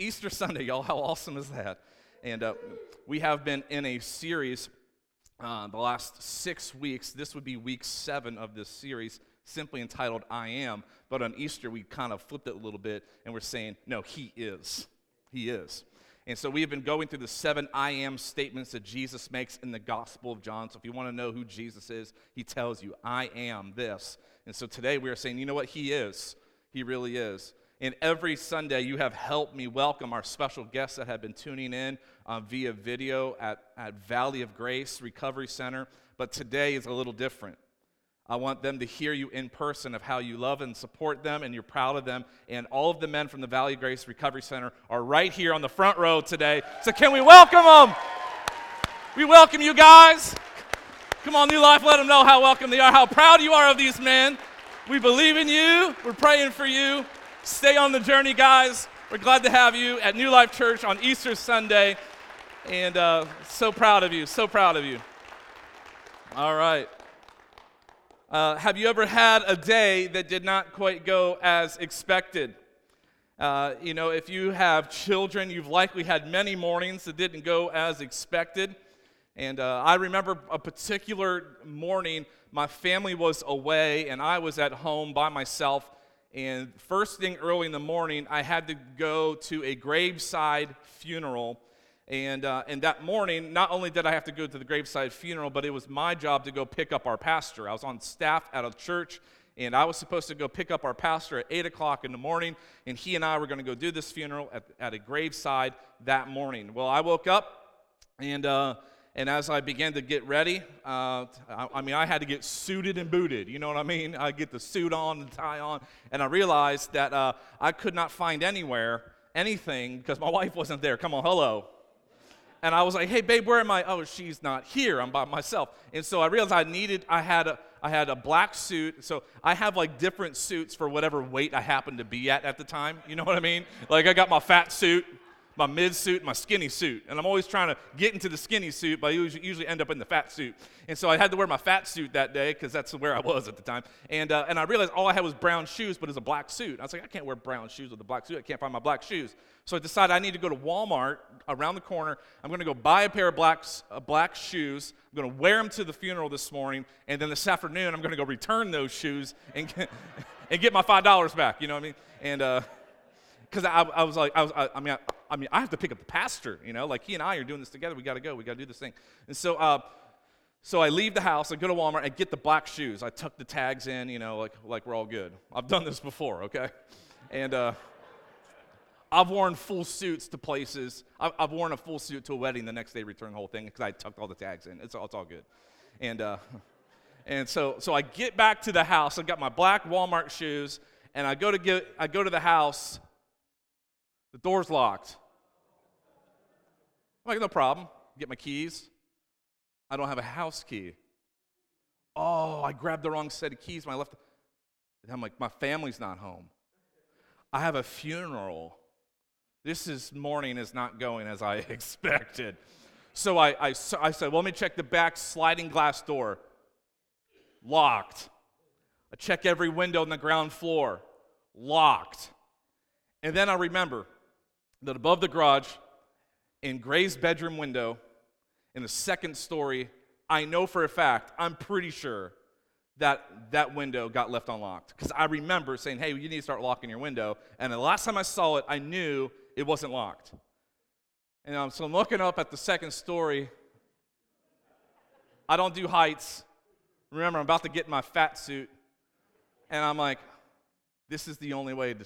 Easter Sunday, y'all. How awesome is that? And uh, we have been in a series uh, the last six weeks. This would be week seven of this series, simply entitled I Am. But on Easter, we kind of flipped it a little bit and we're saying, no, He is. He is. And so we have been going through the seven I am statements that Jesus makes in the Gospel of John. So if you want to know who Jesus is, he tells you, I am this. And so today we are saying, you know what? He is. He really is. And every Sunday, you have helped me welcome our special guests that have been tuning in uh, via video at, at Valley of Grace Recovery Center. But today is a little different. I want them to hear you in person of how you love and support them and you're proud of them. And all of the men from the Valley of Grace Recovery Center are right here on the front row today. So, can we welcome them? We welcome you guys. Come on, New Life, let them know how welcome they are, how proud you are of these men. We believe in you. We're praying for you. Stay on the journey, guys. We're glad to have you at New Life Church on Easter Sunday. And uh, so proud of you, so proud of you. All right. Uh, have you ever had a day that did not quite go as expected? Uh, you know, if you have children, you've likely had many mornings that didn't go as expected. And uh, I remember a particular morning, my family was away and I was at home by myself and first thing early in the morning, I had to go to a graveside funeral. And, uh, and that morning, not only did I have to go to the graveside funeral, but it was my job to go pick up our pastor. I was on staff at a church, and I was supposed to go pick up our pastor at 8 o'clock in the morning, and he and I were going to go do this funeral at, at a graveside that morning. Well, I woke up, and uh, and as I began to get ready, uh, I, I, mean, I had to get suited and booted. You know what I mean? I get the suit on, the tie on, and I realized that uh, I could not find anywhere anything because my wife wasn't there. Come on, hello. And I was like, "Hey, babe, where am I?" Oh, she's not here. I'm by myself. And so I realized I needed. I had a. I had a black suit. So I have like different suits for whatever weight I happened to be at at the time. You know what I mean? Like I got my fat suit my mid suit, my skinny suit. And I'm always trying to get into the skinny suit, but I usually, end up in the fat suit. And so I had to wear my fat suit that day because that's where I was at the time. And, uh, and I realized all I had was brown shoes, but it's a black suit. I was like, I can't wear brown shoes with a black suit. I can't find my black shoes. So I decided I need to go to Walmart around the corner. I'm going to go buy a pair of black, uh, black shoes. I'm going to wear them to the funeral this morning. And then this afternoon, I'm going to go return those shoes and get, and get my $5 back. You know what I mean? And, uh, because I, I, was like, I, was, I, I mean, I, mean, I have to pick up the pastor, you know, like he and I are doing this together. We got to go. We got to do this thing. And so, uh, so I leave the house. I go to Walmart. I get the black shoes. I tuck the tags in, you know, like like we're all good. I've done this before, okay? And uh, I've worn full suits to places. I've, I've, worn a full suit to a wedding. The next day, return the whole thing because I tucked all the tags in. It's all, it's all good. And uh, and so so I get back to the house. I've got my black Walmart shoes, and I go to get I go to the house the door's locked. I'm like, no problem. Get my keys. I don't have a house key. Oh, I grabbed the wrong set of keys when I left. I'm like, my family's not home. I have a funeral. This is morning is not going as I expected. So I, I, I said, well, let me check the back sliding glass door. Locked. I check every window on the ground floor. Locked. And then I remember that above the garage, in Gray's bedroom window, in the second story, I know for a fact, I'm pretty sure that that window got left unlocked. Because I remember saying, hey, you need to start locking your window. And the last time I saw it, I knew it wasn't locked. And um, so I'm looking up at the second story. I don't do heights. Remember, I'm about to get my fat suit. And I'm like, this is the only way to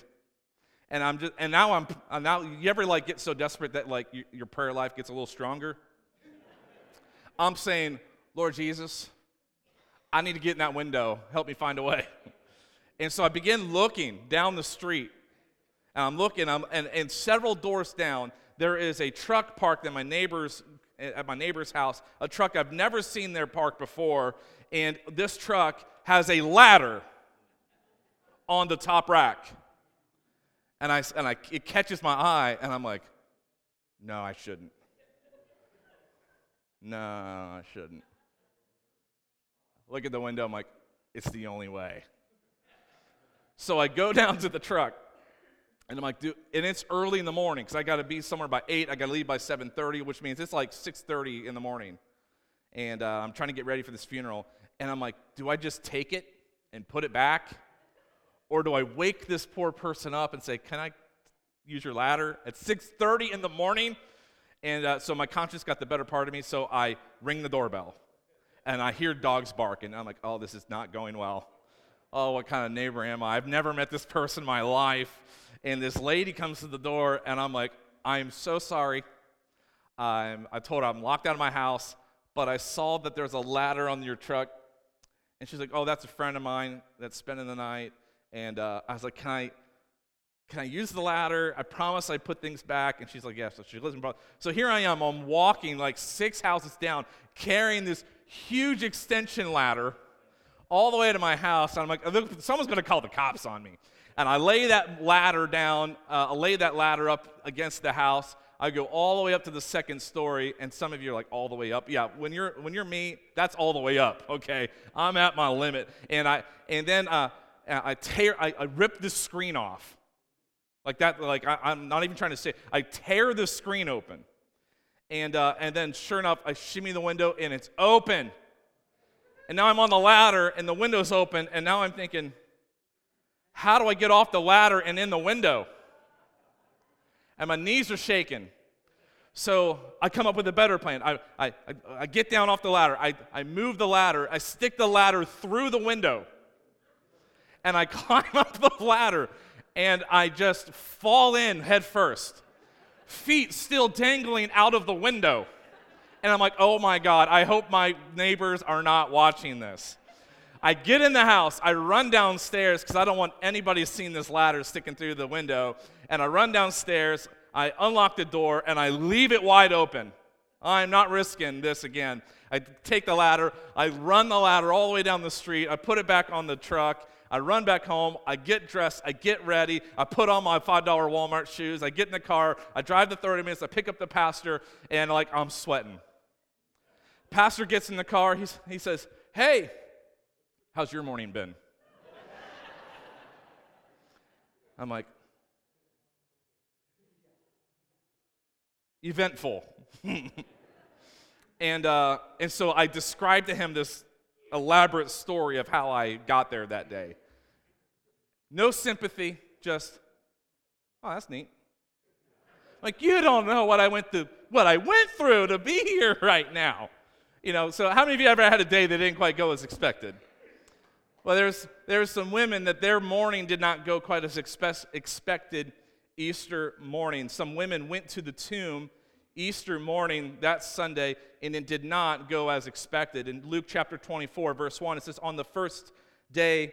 and I'm just and now I'm, now you ever like get so desperate that like you, your prayer life gets a little stronger? I'm saying lord jesus i need to get in that window. Help me find a way. And so i begin looking down the street. And i'm looking I'm, and, and several doors down there is a truck parked at my neighbor's at my neighbor's house a truck i've never seen there parked before. And this truck has a ladder on the top rack and, I, and I, it catches my eye, and I'm like, no, I shouldn't. No, I shouldn't. Look at the window, I'm like, it's the only way. So I go down to the truck, And I'm like, dude, and it's early in the morning because I got to be somewhere by eight. I got to leave by 7:30, which means it's like 6:30 in the morning. And uh, I'm trying to get ready for this funeral. And I'm like, do I just take it and put it back, or do I wake this poor person up and say, can I use your ladder at 6:30 in the morning? And uh, so my conscience got the better part of me. So I ring the doorbell, and I hear dogs barking. I'm like, oh, this is not going well. Oh, what kind of neighbor am I? I've never met this person in my life and this lady comes to the door, and I'm like, I'm so sorry. I'm, I told her I'm locked out of my house, but I saw that there's a ladder on your truck. And she's like, Oh, that's a friend of mine that's spending the night. And uh, I was like, Can I? Can I use the ladder? I promise I put things back. And she's like, Yeah. So she listen, bro. So here I am. I'm walking like six houses down, carrying this huge extension ladder all the way to my house. And I'm like, someone's going to call the cops on me and I lay that ladder down, uh, I lay that ladder up against the house. I go all the way up to the second story, and some of you are like, all the way up. Yeah, when you're when you're me, that's all the way up. Okay, I'm at my limit, and I and then uh, I tear, I, I rip the screen off, like that. Like I, am not even trying to say. I tear the screen open, and uh, and then sure enough, I shimmy the window, and it's open. And now I'm on the ladder, and the window's open, and now I'm thinking, how do I get off the ladder and in the window? And my knees are shaking. So I come up with a better plan. I, I, I, I get down off the ladder. I, I move the ladder. I stick the ladder through the window. And I climb up the ladder and I just fall in head first, feet still dangling out of the window. And I'm like, oh my God, I hope my neighbors are not watching this. I get in the house, I run downstairs because I don't want anybody seeing this ladder sticking through the window. And I run downstairs, I unlock the door, and I leave it wide open. I'm not risking this again. I take the ladder, I run the ladder all the way down the street, I put it back on the truck, I run back home, I get dressed, I get ready, I put on my $5 Walmart shoes, I get in the car, I drive the 30 minutes, I pick up the pastor, and like I'm sweating. Pastor gets in the car, he's, he says, Hey, How's your morning been? I'm like, eventful. and, uh, and so I described to him this elaborate story of how I got there that day. No sympathy, just, oh, that's neat. Like, you don't know what I went through, what I went through to be here right now. You know, so how many of you ever had a day that didn't quite go as expected? Well, there's, there's some women that their morning did not go quite as expe- expected Easter morning. Some women went to the tomb Easter morning, that Sunday, and it did not go as expected. In Luke chapter 24, verse 1, it says, On the first day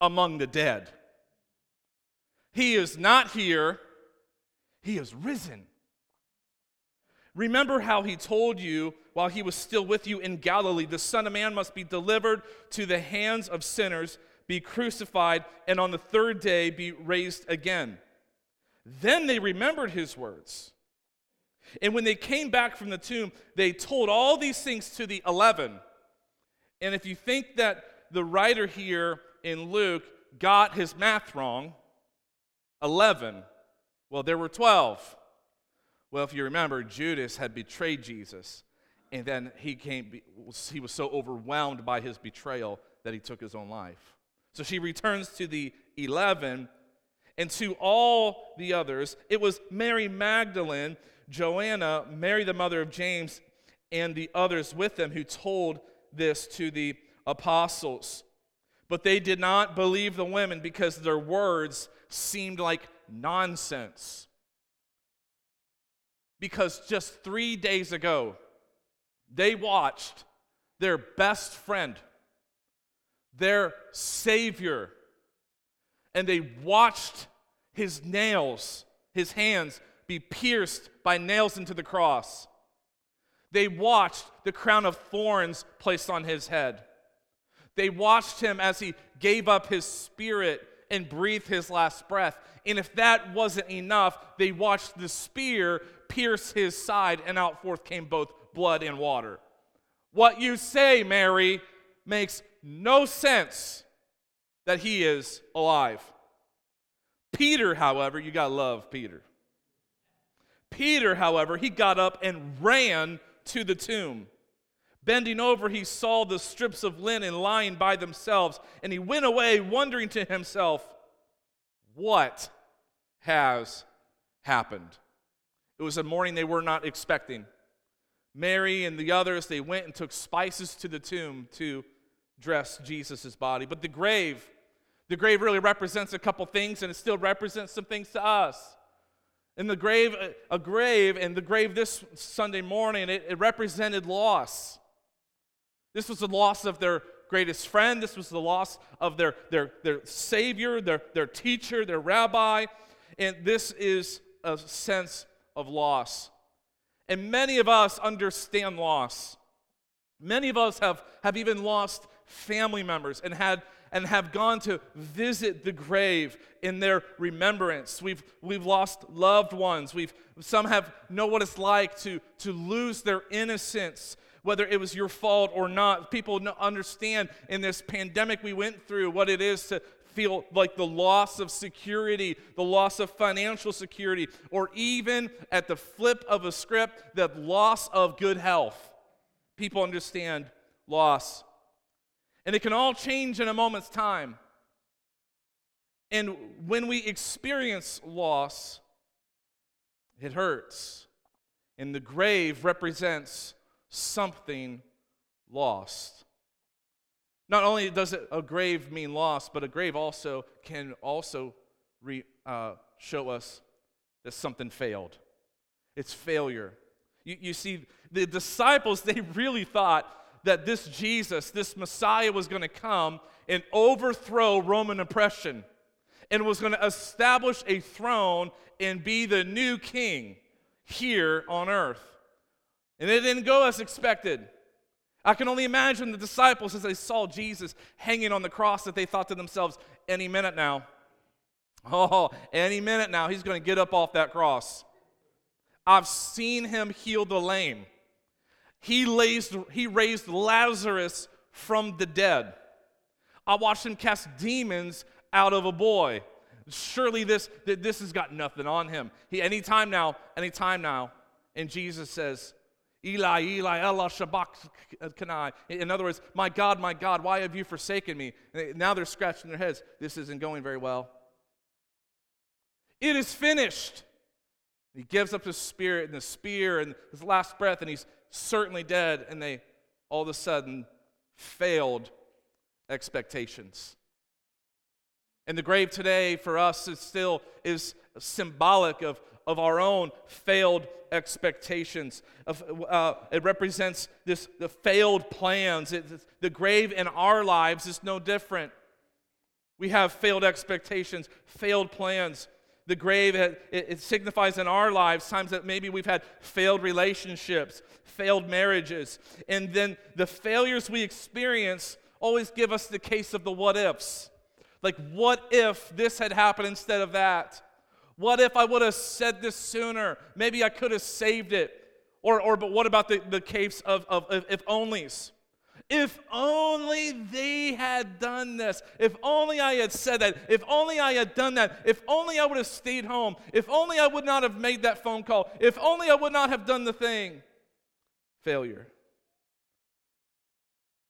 among the dead? He is not here, he is risen. Remember how he told you while he was still with you in Galilee the Son of Man must be delivered to the hands of sinners, be crucified, and on the third day be raised again. Then they remembered his words. And when they came back from the tomb, they told all these things to the eleven. And if you think that the writer here in Luke got his math wrong, 11, well, there were 12. Well, if you remember, Judas had betrayed Jesus, and then he came, he was so overwhelmed by his betrayal that he took his own life. So she returns to the 11 and to all the others. It was Mary Magdalene, Joanna, Mary the mother of James, and the others with them who told this to the apostles. But they did not believe the women because their words seemed like nonsense because just three days ago, they watched their best friend, their Savior, and they watched his nails, his hands be pierced by nails into the cross. They watched the crown of thorns placed on his head. They watched him as he gave up his spirit and breathed his last breath. And if that wasn't enough, they watched the spear pierce his side, and out forth came both blood and water. What you say, Mary, makes no sense that he is alive. Peter, however, you got to love Peter. Peter, however, he got up and ran to the tomb. Bending over, he saw the strips of linen lying by themselves, and he went away wondering to himself, What has happened? It was a morning they were not expecting. Mary and the others, they went and took spices to the tomb to dress Jesus' body. But the grave, the grave really represents a couple things, and it still represents some things to us. In the grave, a grave, and the grave this Sunday morning, it, it represented loss. This was the loss of their greatest friend. This was the loss of their, their, their savior, their, their teacher, their rabbi. And this is a sense of loss. And many of us understand loss. Many of us have, have even lost family members and had and have gone to visit the grave in their remembrance. We've, we've lost loved ones. We've, some have know what it's like to, to lose their innocence whether it was your fault or not. People understand in this pandemic we went through what it is to feel like the loss of security, the loss of financial security, or even at the flip of a script, the loss of good health. People understand loss. And it can all change in a moment's time. And when we experience loss, it hurts. And the grave represents something lost. Not only does it, a grave mean lost, but a grave also can also re, uh, show us that something failed. It's failure. You, you see, the disciples, they really thought that this Jesus, this Messiah, was going to come and overthrow Roman oppression and was going to establish a throne and be the new king here on earth. And it didn't go as expected. I can only imagine the disciples as they saw Jesus hanging on the cross that they thought to themselves, any minute now, oh, any minute now, he's going to get up off that cross. I've seen him heal the lame. He raised, he raised Lazarus from the dead. I watched him cast demons out of a boy. Surely this, this has got nothing on him. He, anytime now, anytime now. And Jesus says, Eli, Eli, Ella Shabak In other words, my God, my God, why have you forsaken me? now they're scratching their heads. This isn't going very well. It is finished. He gives up his spirit and the spear and his last breath, and he's certainly dead. And they all of a sudden failed expectations. And the grave today for us is still is symbolic of, of our own failed expectations. Uh, it represents this, the failed plans. It, the grave in our lives is no different. We have failed expectations, failed plans. The grave, it, it signifies in our lives times that maybe we've had failed relationships, failed marriages. And then the failures we experience always give us the case of the what ifs. Like, what if this had happened instead of that? What if I would have said this sooner? Maybe I could have saved it. Or, or but what about the, the case of, of, of if onlys? If only they had done this. If only I had said that. If only I had done that. If only I would have stayed home. If only I would not have made that phone call. If only I would not have done the thing. Failure.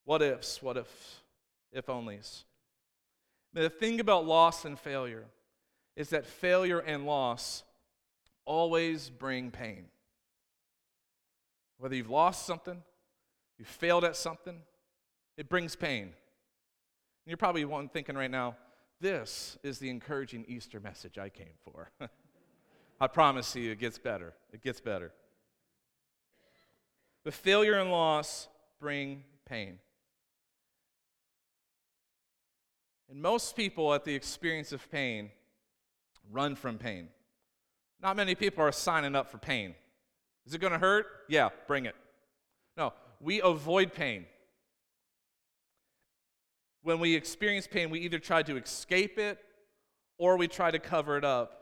What ifs? What if? If onlys. The thing about loss and failure is that failure and loss always bring pain. Whether you've lost something, you failed at something, it brings pain. And you're probably one thinking right now, this is the encouraging Easter message I came for. I promise you, it gets better. It gets better. But failure and loss bring pain. And most people, at the experience of pain, run from pain. Not many people are signing up for pain. Is it going to hurt? Yeah, bring it. No, we avoid pain. When we experience pain, we either try to escape it or we try to cover it up.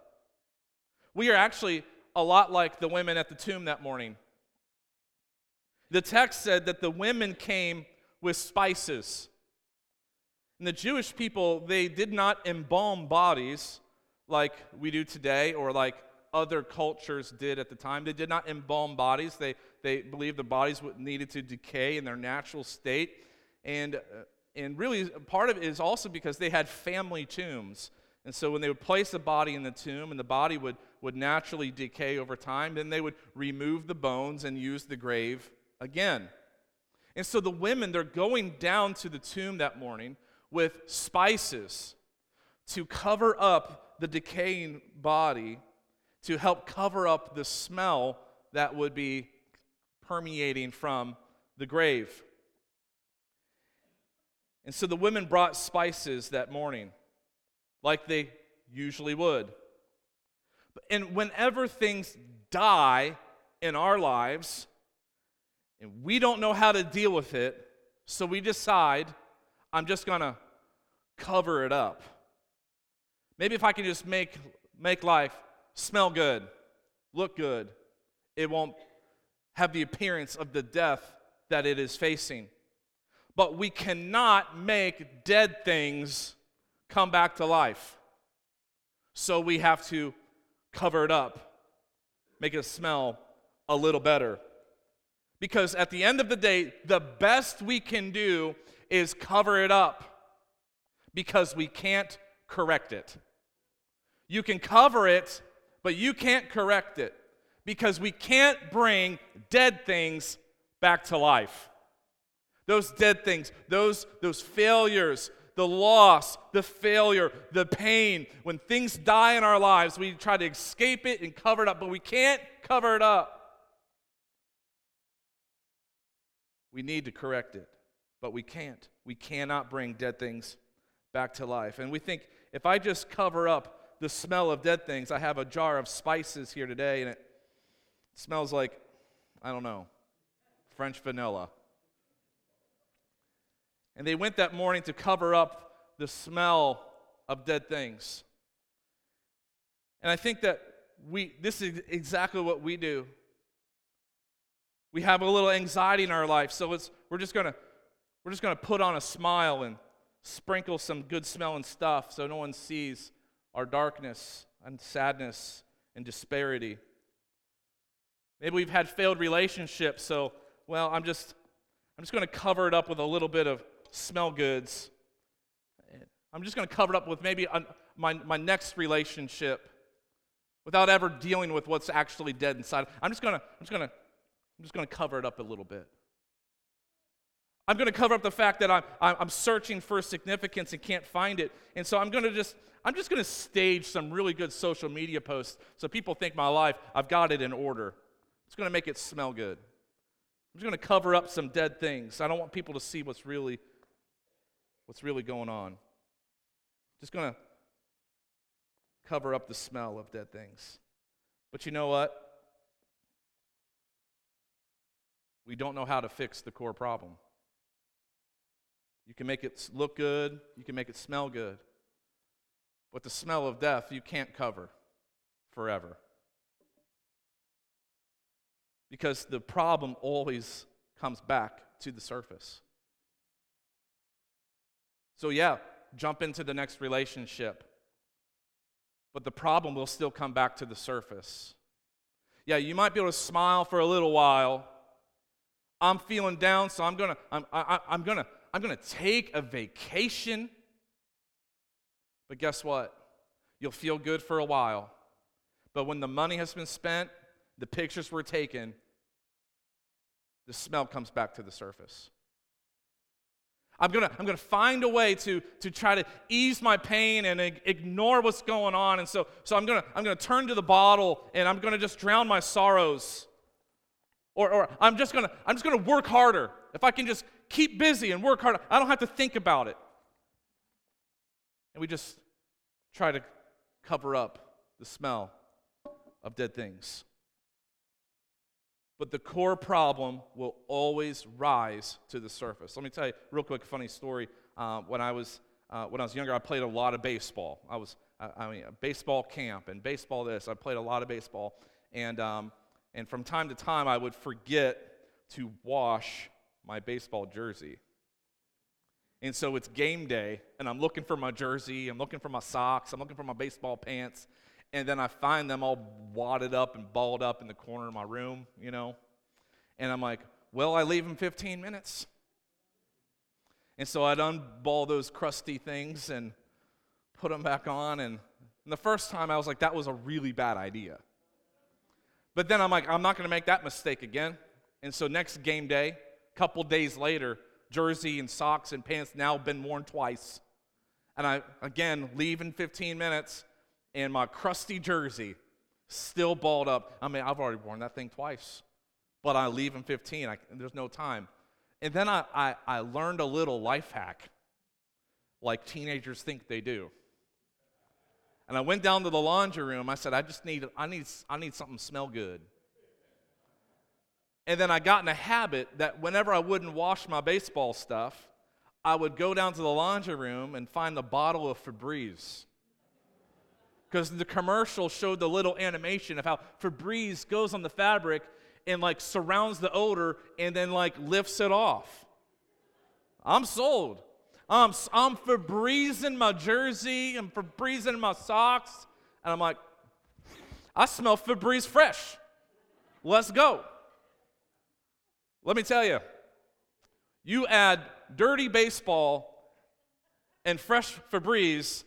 We are actually a lot like the women at the tomb that morning. The text said that the women came with spices. And the Jewish people, they did not embalm bodies like we do today or like other cultures did at the time. They did not embalm bodies. They, they believed the bodies needed to decay in their natural state. And, uh, and really, part of it is also because they had family tombs. And so when they would place a body in the tomb and the body would, would naturally decay over time, then they would remove the bones and use the grave again. And so the women, they're going down to the tomb that morning with spices to cover up the decaying body, to help cover up the smell that would be permeating from the grave. And so the women brought spices that morning, like they usually would. And whenever things die in our lives, and we don't know how to deal with it, so we decide, I'm just going to cover it up. Maybe if I can just make, make life smell good, look good, it won't have the appearance of the death that it is facing. But we cannot make dead things come back to life. So we have to cover it up, make it smell a little better. Because at the end of the day, the best we can do is cover it up because we can't correct it. You can cover it, but you can't correct it because we can't bring dead things back to life. Those dead things, those, those failures, the loss, the failure, the pain, when things die in our lives, we try to escape it and cover it up, but we can't cover it up. We need to correct it, but we can't. We cannot bring dead things back to life. And we think if I just cover up the smell of dead things, I have a jar of spices here today, and it smells like, I don't know, French vanilla. And they went that morning to cover up the smell of dead things. And I think that we this is exactly what we do we have a little anxiety in our life, so it's, we're just gonna we're just gonna put on a smile and sprinkle some good smelling stuff so no one sees our darkness and sadness and disparity. Maybe we've had failed relationships, so well, I'm just I'm just going to cover it up with a little bit of smell goods. I'm just going to cover it up with maybe a, my, my next relationship without ever dealing with what's actually dead inside. I'm just going to I'm just going to I'm just going to cover it up a little bit. I'm going to cover up the fact that I'm, I'm searching for significance and can't find it. And so I'm going to just, I'm just going to stage some really good social media posts so people think my life, I've got it in order. It's going to make it smell good. I'm just going to cover up some dead things. I don't want people to see what's really, what's really going on. Just going to cover up the smell of dead things. But you know what? we don't know how to fix the core problem. You can make it look good, you can make it smell good, but the smell of death you can't cover forever. Because the problem always comes back to the surface. So, yeah, jump into the next relationship, but the problem will still come back to the surface. Yeah, you might be able to smile for a little while I'm feeling down, so I'm gonna, I'm, I, I'm gonna, I'm gonna take a vacation. But guess what? You'll feel good for a while. But when the money has been spent, the pictures were taken, the smell comes back to the surface. I'm gonna, I'm gonna find a way to, to try to ease my pain and ignore what's going on. And so, so I'm, gonna, I'm gonna turn to the bottle and I'm gonna just drown my sorrows. Or, or I'm just gonna, I'm just gonna work harder. If I can just keep busy and work hard. I don't have to think about it. And we just try to cover up the smell of dead things. But the core problem will always rise to the surface. Let me tell you real quick funny story. Uh, when I was uh, when I was younger, I played a lot of baseball. I was I, I mean baseball camp and baseball this. I played a lot of baseball, and um, and from time to time I would forget to wash my baseball jersey. And so it's game day, and I'm looking for my jersey, I'm looking for my socks, I'm looking for my baseball pants, and then I find them all wadded up and balled up in the corner of my room, you know. And I'm like, well, I leave in 15 minutes. And so I'd unball those crusty things and put them back on. And, and the first time I was like, that was a really bad idea. But then I'm like, I'm not going to make that mistake again. And so next game day, couple days later, jersey and socks and pants now been worn twice. And I, again, leave in 15 minutes and my crusty jersey still balled up. I mean, I've already worn that thing twice, but I leave in 15. I, there's no time. And then I, I, I learned a little life hack, like teenagers think they do. And I went down to the laundry room. I said, I just need, I need, I need something to smell good. And then I got in a habit that whenever I wouldn't wash my baseball stuff, I would go down to the laundry room and find the bottle of Febreze because the commercial showed the little animation of how Febreze goes on the fabric and like surrounds the odor and then like lifts it off. I'm sold. I'm, I'm Febreze in my jersey and Febreze in my socks. And I'm like, I smell Febreze fresh. Let's go. Let me tell you, you add dirty baseball and fresh Febreze,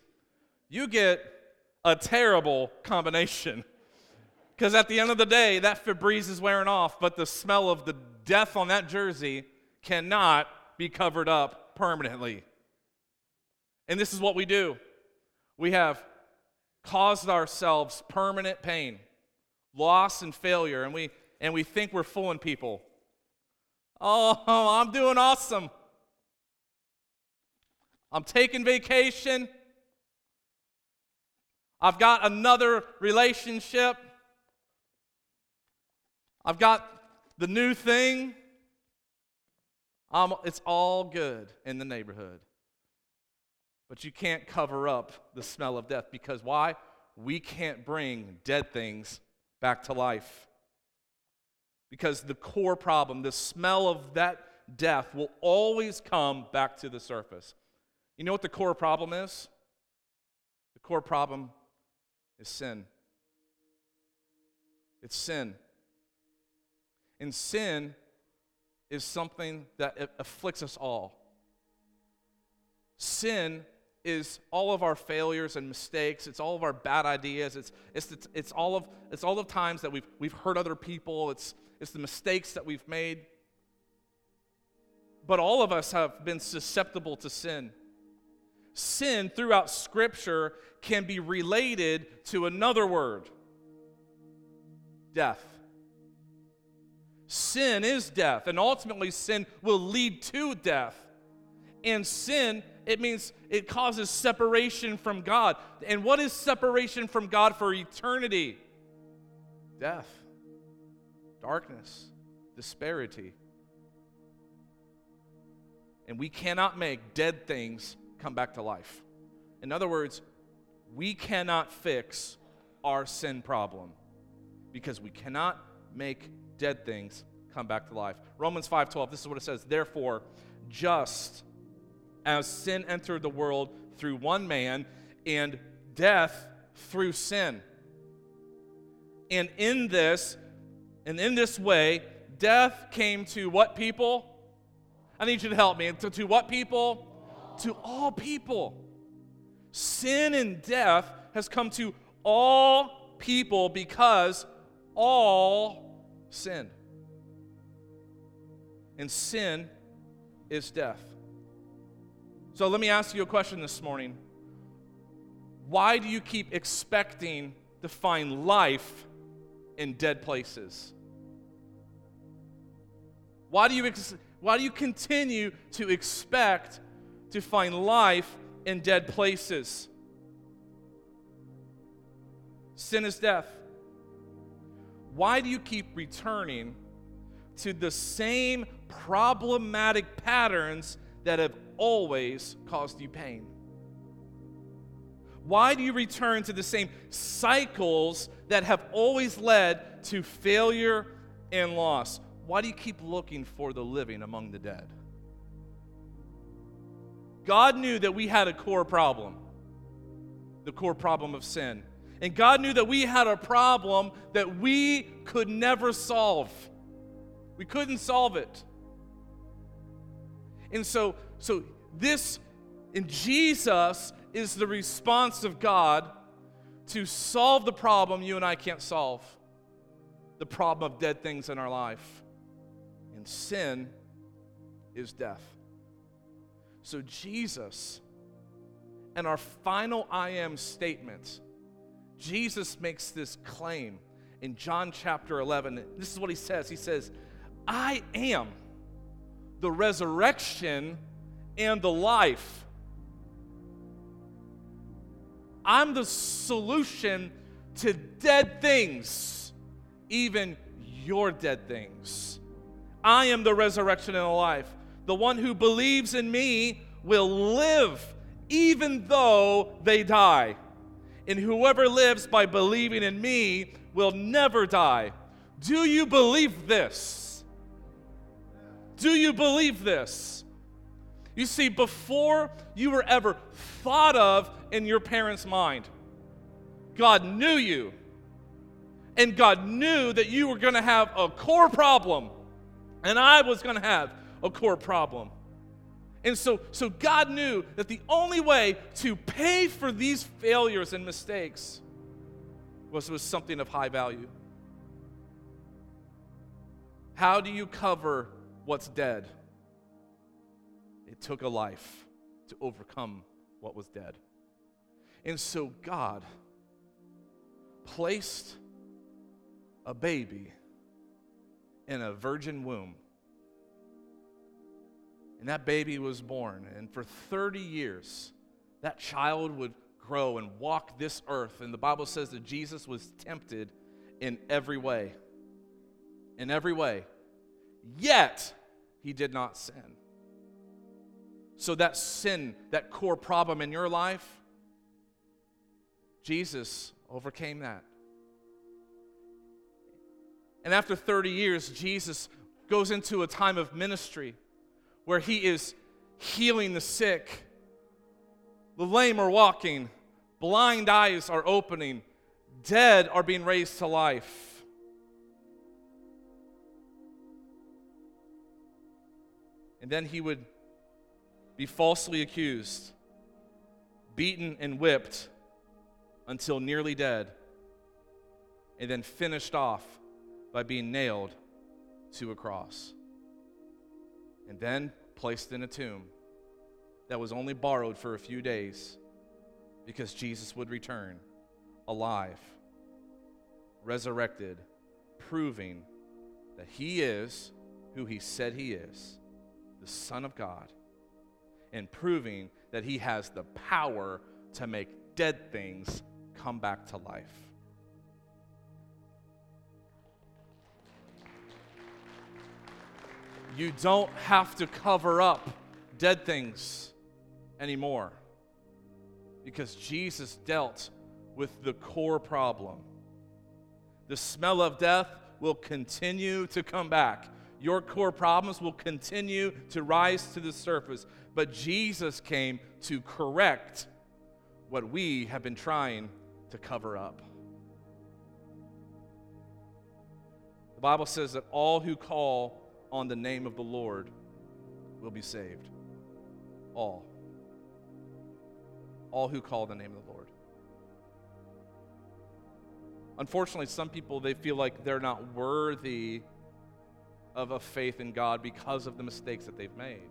you get a terrible combination. Because at the end of the day, that Febreze is wearing off, but the smell of the death on that jersey cannot be covered up permanently. And this is what we do we have caused ourselves permanent pain, loss, and failure, and we, and we think we're fooling people. Oh, I'm doing awesome. I'm taking vacation. I've got another relationship. I've got the new thing. Um, it's all good in the neighborhood. But you can't cover up the smell of death because why? We can't bring dead things back to life. Because the core problem, the smell of that death, will always come back to the surface. You know what the core problem is? The core problem is sin. It's sin. And sin is something that afflicts us all. Sin is all of our failures and mistakes. It's all of our bad ideas. It's, it's, it's, it's, all, of, it's all the times that we've, we've hurt other people. It's, it's the mistakes that we've made. But all of us have been susceptible to sin sin throughout Scripture can be related to another word death. Sin is death, and ultimately, sin will lead to death. And sin, it means it causes separation from God. And what is separation from God for eternity? Death, darkness, disparity. And we cannot make dead things come back to life. In other words, we cannot fix our sin problem because we cannot make dead things come back to life. Romans 5:12 this is what it says, therefore just as sin entered the world through one man and death through sin. And in this and in this way death came to what people? I need you to help me. To, to what people? to all people. Sin and death has come to all people because all sin. And sin is death. So let me ask you a question this morning. Why do you keep expecting to find life in dead places? Why do you, ex- why do you continue to expect to find life in dead places. Sin is death. Why do you keep returning to the same problematic patterns that have always caused you pain? Why do you return to the same cycles that have always led to failure and loss? Why do you keep looking for the living among the dead? God knew that we had a core problem the core problem of sin. And God knew that we had a problem that we could never solve. We couldn't solve it. And so, so this in Jesus is the response of God to solve the problem you and I can't solve the problem of dead things in our life. And sin is death. So, Jesus, and our final I am statement, Jesus makes this claim in John chapter 11. This is what he says He says, I am the resurrection and the life. I'm the solution to dead things, even your dead things. I am the resurrection and the life. The one who believes in me will live even though they die. And whoever lives by believing in me will never die. Do you believe this? Do you believe this? You see, before you were ever thought of in your parents' mind. God knew you. And God knew that you were going to have a core problem. And I was going to have a core problem. And so, so God knew that the only way to pay for these failures and mistakes was with something of high value. How do you cover what's dead? It took a life to overcome what was dead. And so God placed a baby in a virgin womb. And that baby was born. And for 30 years, that child would grow and walk this earth. And the Bible says that Jesus was tempted in every way. In every way. Yet, he did not sin. So, that sin, that core problem in your life, Jesus overcame that. And after 30 years, Jesus goes into a time of ministry where he is healing the sick. The lame are walking, blind eyes are opening, dead are being raised to life. And then he would be falsely accused, beaten and whipped until nearly dead, and then finished off by being nailed to a cross. And then placed in a tomb that was only borrowed for a few days because Jesus would return alive, resurrected, proving that he is who he said he is, the Son of God, and proving that he has the power to make dead things come back to life. You don't have to cover up dead things anymore because Jesus dealt with the core problem. The smell of death will continue to come back. Your core problems will continue to rise to the surface. But Jesus came to correct what we have been trying to cover up. The Bible says that all who call on the name of the Lord will be saved. All. All who call the name of the Lord. Unfortunately, some people they feel like they're not worthy of a faith in God because of the mistakes that they've made.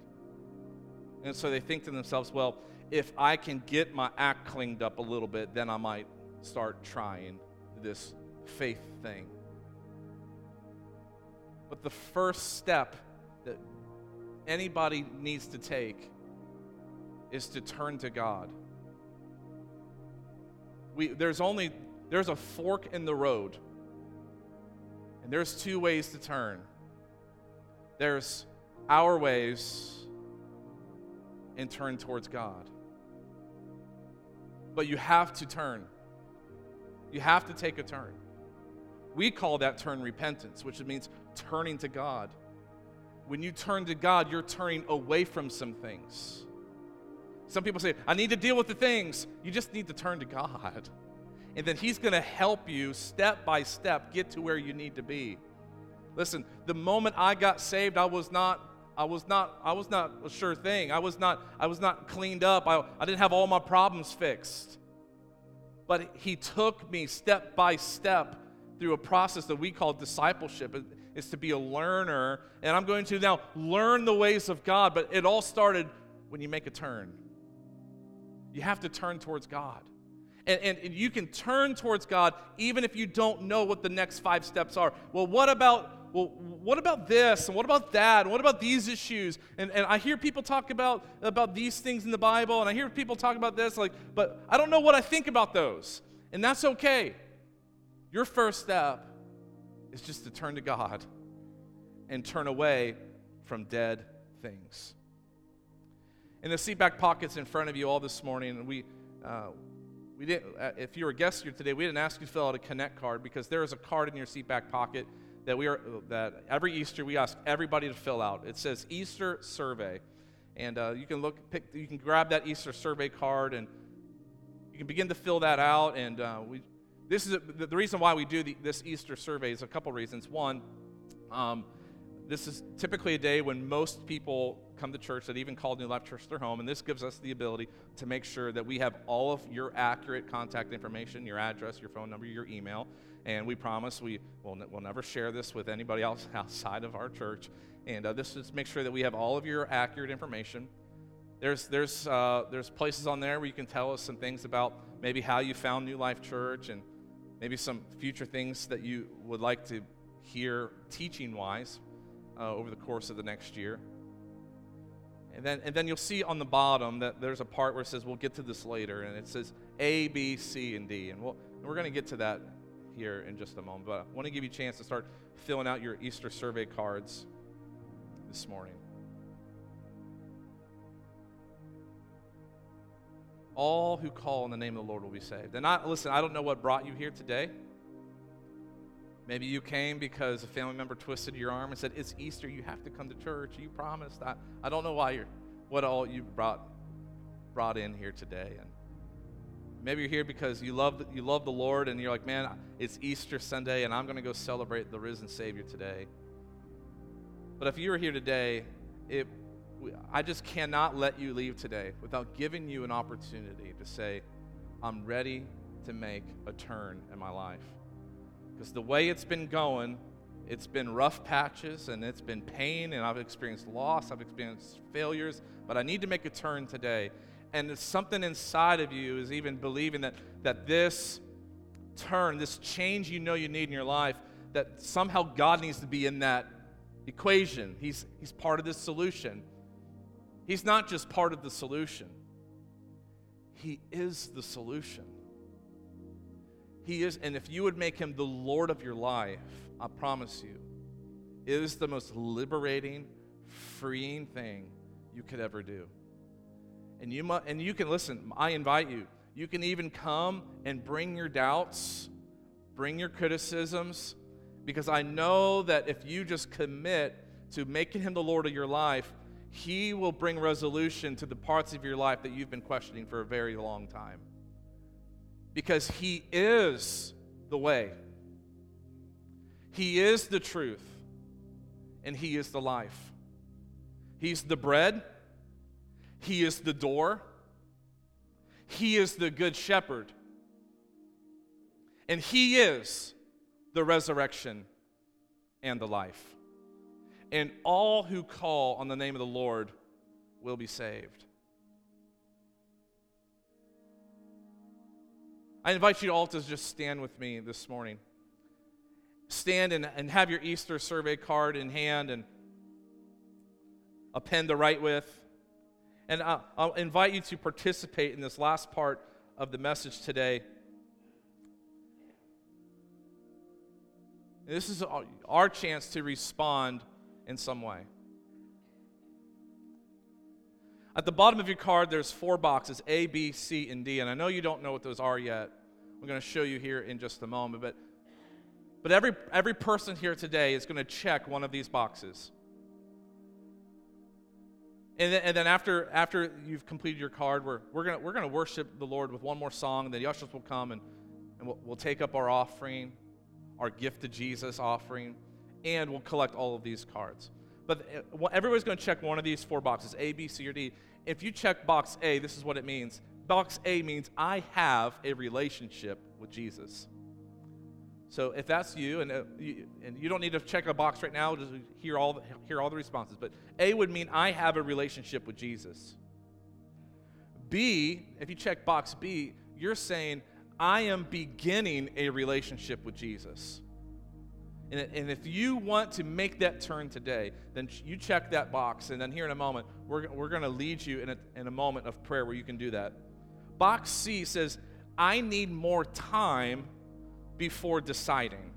And so they think to themselves, well, if I can get my act cleaned up a little bit, then I might start trying this faith thing. But the first step that anybody needs to take is to turn to God. We, there's only there's a fork in the road. And there's two ways to turn there's our ways and turn towards God. But you have to turn. You have to take a turn. We call that turn repentance, which means turning to God. When you turn to God, you're turning away from some things. Some people say, I need to deal with the things. You just need to turn to God. And then He's going to help you step by step get to where you need to be. Listen, the moment I got saved, I was not I was not I was not a sure thing. I was not I was not cleaned up. I, I didn't have all my problems fixed. But he took me step by step through a process that we call discipleship. It's to be a learner. And I'm going to now learn the ways of God, but it all started when you make a turn. You have to turn towards God. And, and, and, you can turn towards God even if you don't know what the next five steps are. Well, what about well, what about this? And what about that? And what about these issues? And, and I hear people talk about, about these things in the Bible, and I hear people talk about this, like, but I don't know what I think about those. And that's okay. Your first step is just to turn to God and turn away from dead things. In the seat back pockets in front of you all this morning, we, uh, we didn't, uh, if you were a guest here today, we didn't ask you to fill out a Connect card because there is a card in your seat back pocket that we are that every Easter we ask everybody to fill out. It says Easter survey, and uh, you can look, pick, you can grab that Easter survey card, and you can begin to fill that out. And uh, we, this is a, the, reason why we do the, this Easter survey is a couple reasons. One, um, this is typically a day when most people come to church that even call New Life Church their home, and this gives us the ability to make sure that we have all of your accurate contact information, your address, your phone number, your email and we promise we will we'll never share this with anybody else outside of our church. And uh, this is make sure that we have all of your accurate information. There's, there's, uh, there's places on there where you can tell us some things about maybe how you found New Life Church and maybe some future things that you would like to hear teaching wise uh, over the course of the next year. And then, and then you'll see on the bottom that there's a part where it says, we'll get to this later, and it says A, B, C, and D. And, we'll, and we're going to get to that here in just a moment. But I want to give you a chance to start filling out your Easter survey cards this morning. All who call in the name of the Lord will be saved. And I listen, I don't know what brought you here today. Maybe you came because a family member twisted your arm and said, It's Easter, you have to come to church. You promised. I, I don't know why you're what all you brought brought in here today. And Maybe you're here because you love, you love the Lord and you're like, man, it's Easter Sunday and I'm going to go celebrate the risen Savior today. But if you are here today, it, I just cannot let you leave today without giving you an opportunity to say, I'm ready to make a turn in my life. Because the way it's been going, it's been rough patches and it's been pain, and I've experienced loss, I've experienced failures, but I need to make a turn today and something inside of you is even believing that, that this turn, this change you know you need in your life, that somehow God needs to be in that equation. He's, he's part of this solution. He's not just part of the solution, He is the solution. He is, and if you would make Him the Lord of your life, I promise you, it is the most liberating, freeing thing you could ever do. And you, mu- and you can listen, I invite you. You can even come and bring your doubts, bring your criticisms, because I know that if you just commit to making Him the Lord of your life, He will bring resolution to the parts of your life that you've been questioning for a very long time. Because He is the way, He is the truth, and He is the life. He's the bread. He is the door, He is the good shepherd, and He is the resurrection and the life. And all who call on the name of the Lord will be saved. I invite you all to just stand with me this morning. Stand and, and have your Easter survey card in hand and a pen to write with. And I'll, I'll invite you to participate in this last part of the message today. This is our chance to respond in some way. At the bottom of your card, there's four boxes A, B, C, and D. And I know you don't know what those are yet. I'm going to show you here in just a moment. But, but every, every person here today is going to check one of these boxes. And then, and then after, after you've completed your card, we're, we're going we're gonna worship the Lord with one more song, and then the ushers will come and, and we'll, we'll take up our offering, our gift to Jesus offering, and we'll collect all of these cards. But uh, everybody's going to check one of these four boxes A, B, C, or D. If you check box A, this is what it means. Box A means I have a relationship with Jesus. So if that's you, and, uh, you, and you don't need to check a box right now, just hear all, the, hear all the responses. But A would mean I have a relationship with Jesus. B, if you check box B, you're saying I am beginning a relationship with Jesus. And, if you want to make that turn today, then you check that box. And then here in a moment, we're, we're going to lead you in a, in a moment of prayer where you can do that. Box C says, I need more time before deciding.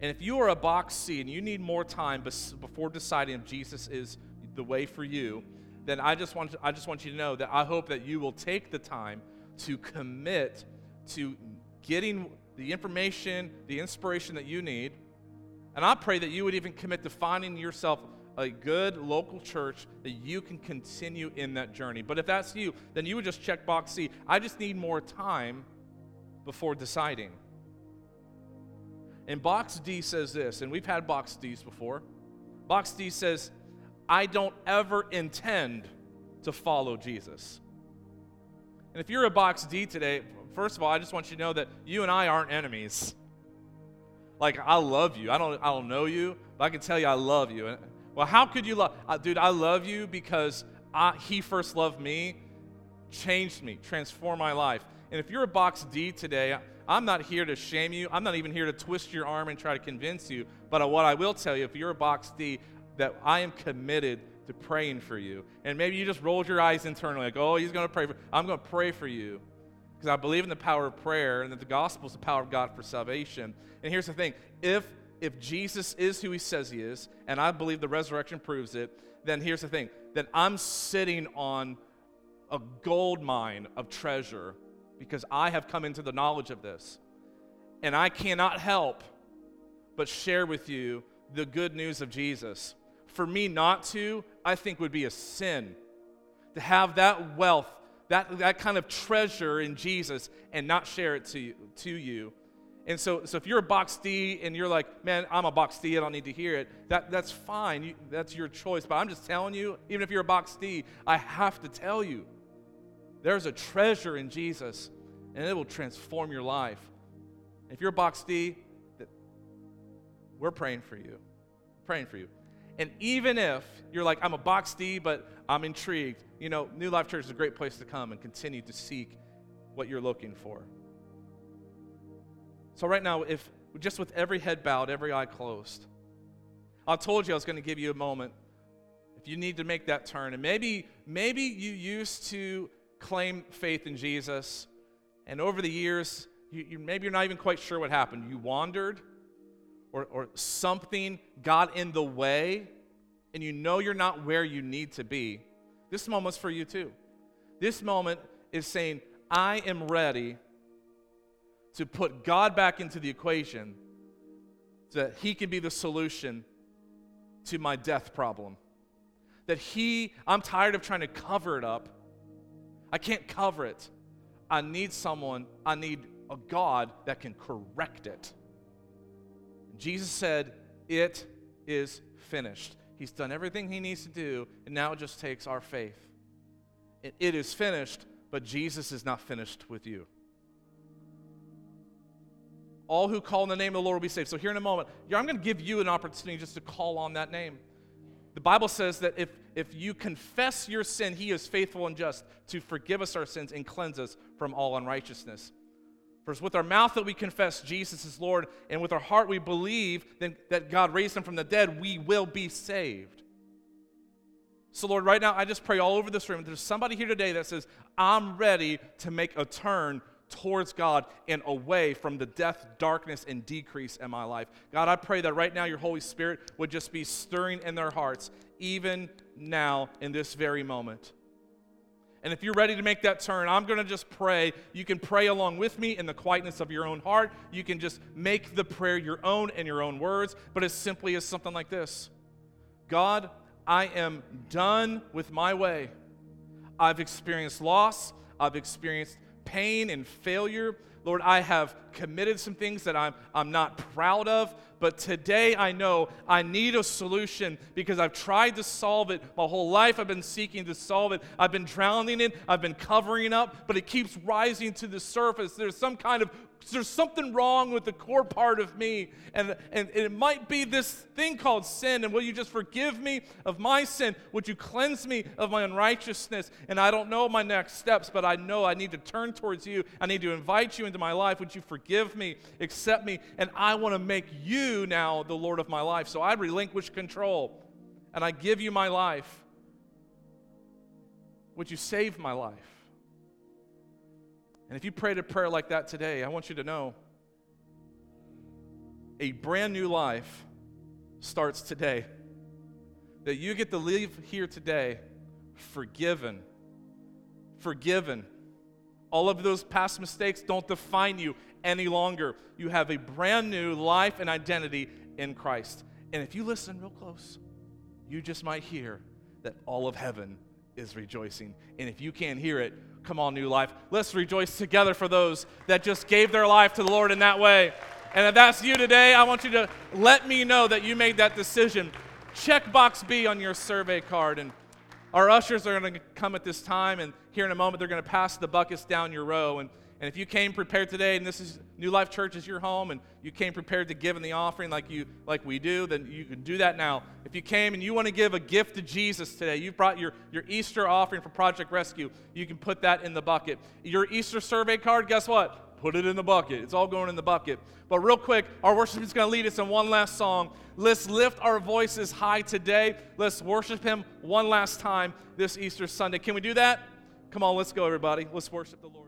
And if you are a box C and you need more time before deciding if Jesus is the way for you, then I just want to, I just want you to know that I hope that you will take the time to commit to getting the information, the inspiration that you need and I pray that you would even commit to finding yourself a good local church that you can continue in that journey. But if that's you, then you would just check box C. I just need more time before deciding. And box D says this, and we've had box D's before. Box D says, I don't ever intend to follow Jesus. And if you're a box D today, first of all, I just want you to know that you and I aren't enemies. Like, I love you. I don't, I don't know you, but I can tell you I love you. And, well, how could you love? Uh, dude, I love you because I, he first loved me, changed me, transformed my life. And if you're a box D today, I'm not here to shame you. I'm not even here to twist your arm and try to convince you. But what I will tell you, if you're a box D, that I am committed to praying for you. And maybe you just rolled your eyes internally, like, oh, he's going to pray for. I'm going to pray for you because I believe in the power of prayer and that the gospel is the power of God for salvation. And here's the thing if, if Jesus is who he says he is, and I believe the resurrection proves it, then here's the thing that I'm sitting on a gold mine of treasure because I have come into the knowledge of this. And I cannot help but share with you the good news of Jesus. For me not to, I think would be a sin. To have that wealth that, that kind of treasure in Jesus and not share it to you, to you. And so, so if you're a box D and you're like, man, I'm a box D, I don't need to hear it, that, that's fine. You, that's your choice. But I'm just telling you, even if you're a box D, I have to tell you there's a treasure in Jesus and it will transform your life. If you're a box D, we're praying for you. Praying for you. And even if you're like, I'm a box D, but I'm intrigued, you know, New Life Church is a great place to come and continue to seek what you're looking for. So, right now, if just with every head bowed, every eye closed, I told you I was going to give you a moment. If you need to make that turn, and maybe, maybe you used to claim faith in Jesus, and over the years, you, you, maybe you're not even quite sure what happened. You wandered, or, or something got in the way and you know you're not where you need to be, this moment's for you too. This moment is saying, I am ready to put God back into the equation so that He can be the solution to my death problem. That He, I'm tired of trying to cover it up. I can't cover it. I need someone, I need a God that can correct it. Jesus said, It is finished. He's done everything he needs to do, and now it just takes our faith. It, it is finished, but Jesus is not finished with you. All who call on the name of the Lord will be saved. So, here in a moment, I'm going to give you an opportunity just to call on that name. The Bible says that if, if you confess your sin, he is faithful and just to forgive us our sins and cleanse us from all unrighteousness. For it's with our mouth that we confess Jesus is Lord, and with our heart we believe that God raised him from the dead, we will be saved. So, Lord, right now, I just pray all over this room. There's somebody here today that says, I'm ready to make a turn towards God and away from the death, darkness, and decrease in my life. God, I pray that right now your Holy Spirit would just be stirring in their hearts, even now in this very moment. And if you're ready to make that turn, I'm going to just pray. You can pray along with me in the quietness of your own heart. You can just make the prayer your own in your own words, but as simply as something like this God, I am done with my way. I've experienced loss, I've experienced pain and failure. Lord, I have committed some things that I'm, I'm not proud of, but today I know I need a solution because I've tried to solve it. My whole life I've been seeking to solve it. I've been drowning it, I've been covering up, but it keeps rising to the surface. There's some kind of there's something wrong with the core part of me. And, and, it might be this thing called sin. And will you just forgive me of my sin? Would you cleanse me of my unrighteousness? And I don't know my next steps, but I know I need to turn towards you. I need to invite you into my life. Would you forgive me, accept me? And I want to make you now the Lord of my life. So I relinquish control and I give you my life. Would you save my life? And if you prayed a prayer like that today, I want you to know a brand new life starts today. That you get to leave here today forgiven. Forgiven. All of those past mistakes don't define you any longer. You have a brand new life and identity in Christ. And if you listen real close, you just might hear that all of heaven is rejoicing. And if you can't hear it, Come on, New Life. Let's rejoice together for those that just gave their life to the Lord in that way. And if that's you today, I want you to let me know that you made that decision. Check box B on your survey card. And our ushers are going to come at this time, and here in a moment, they're going to pass the buckets down your row. And and if you came prepared today and this is New Life Church is your home and you came prepared to give in the offering like you like we do, then you can do that now. If you came and you want to give a gift to Jesus today, you brought your, your Easter offering for Project Rescue, you can put that in the bucket. Your Easter survey card, guess what? Put it in the bucket. It's all going in the bucket. But real quick, our worship is going to lead us in one last song. Let's lift our voices high today. Let's worship him one last time this Easter Sunday. Can we do that? Come on, let's go, everybody. Let's worship the Lord.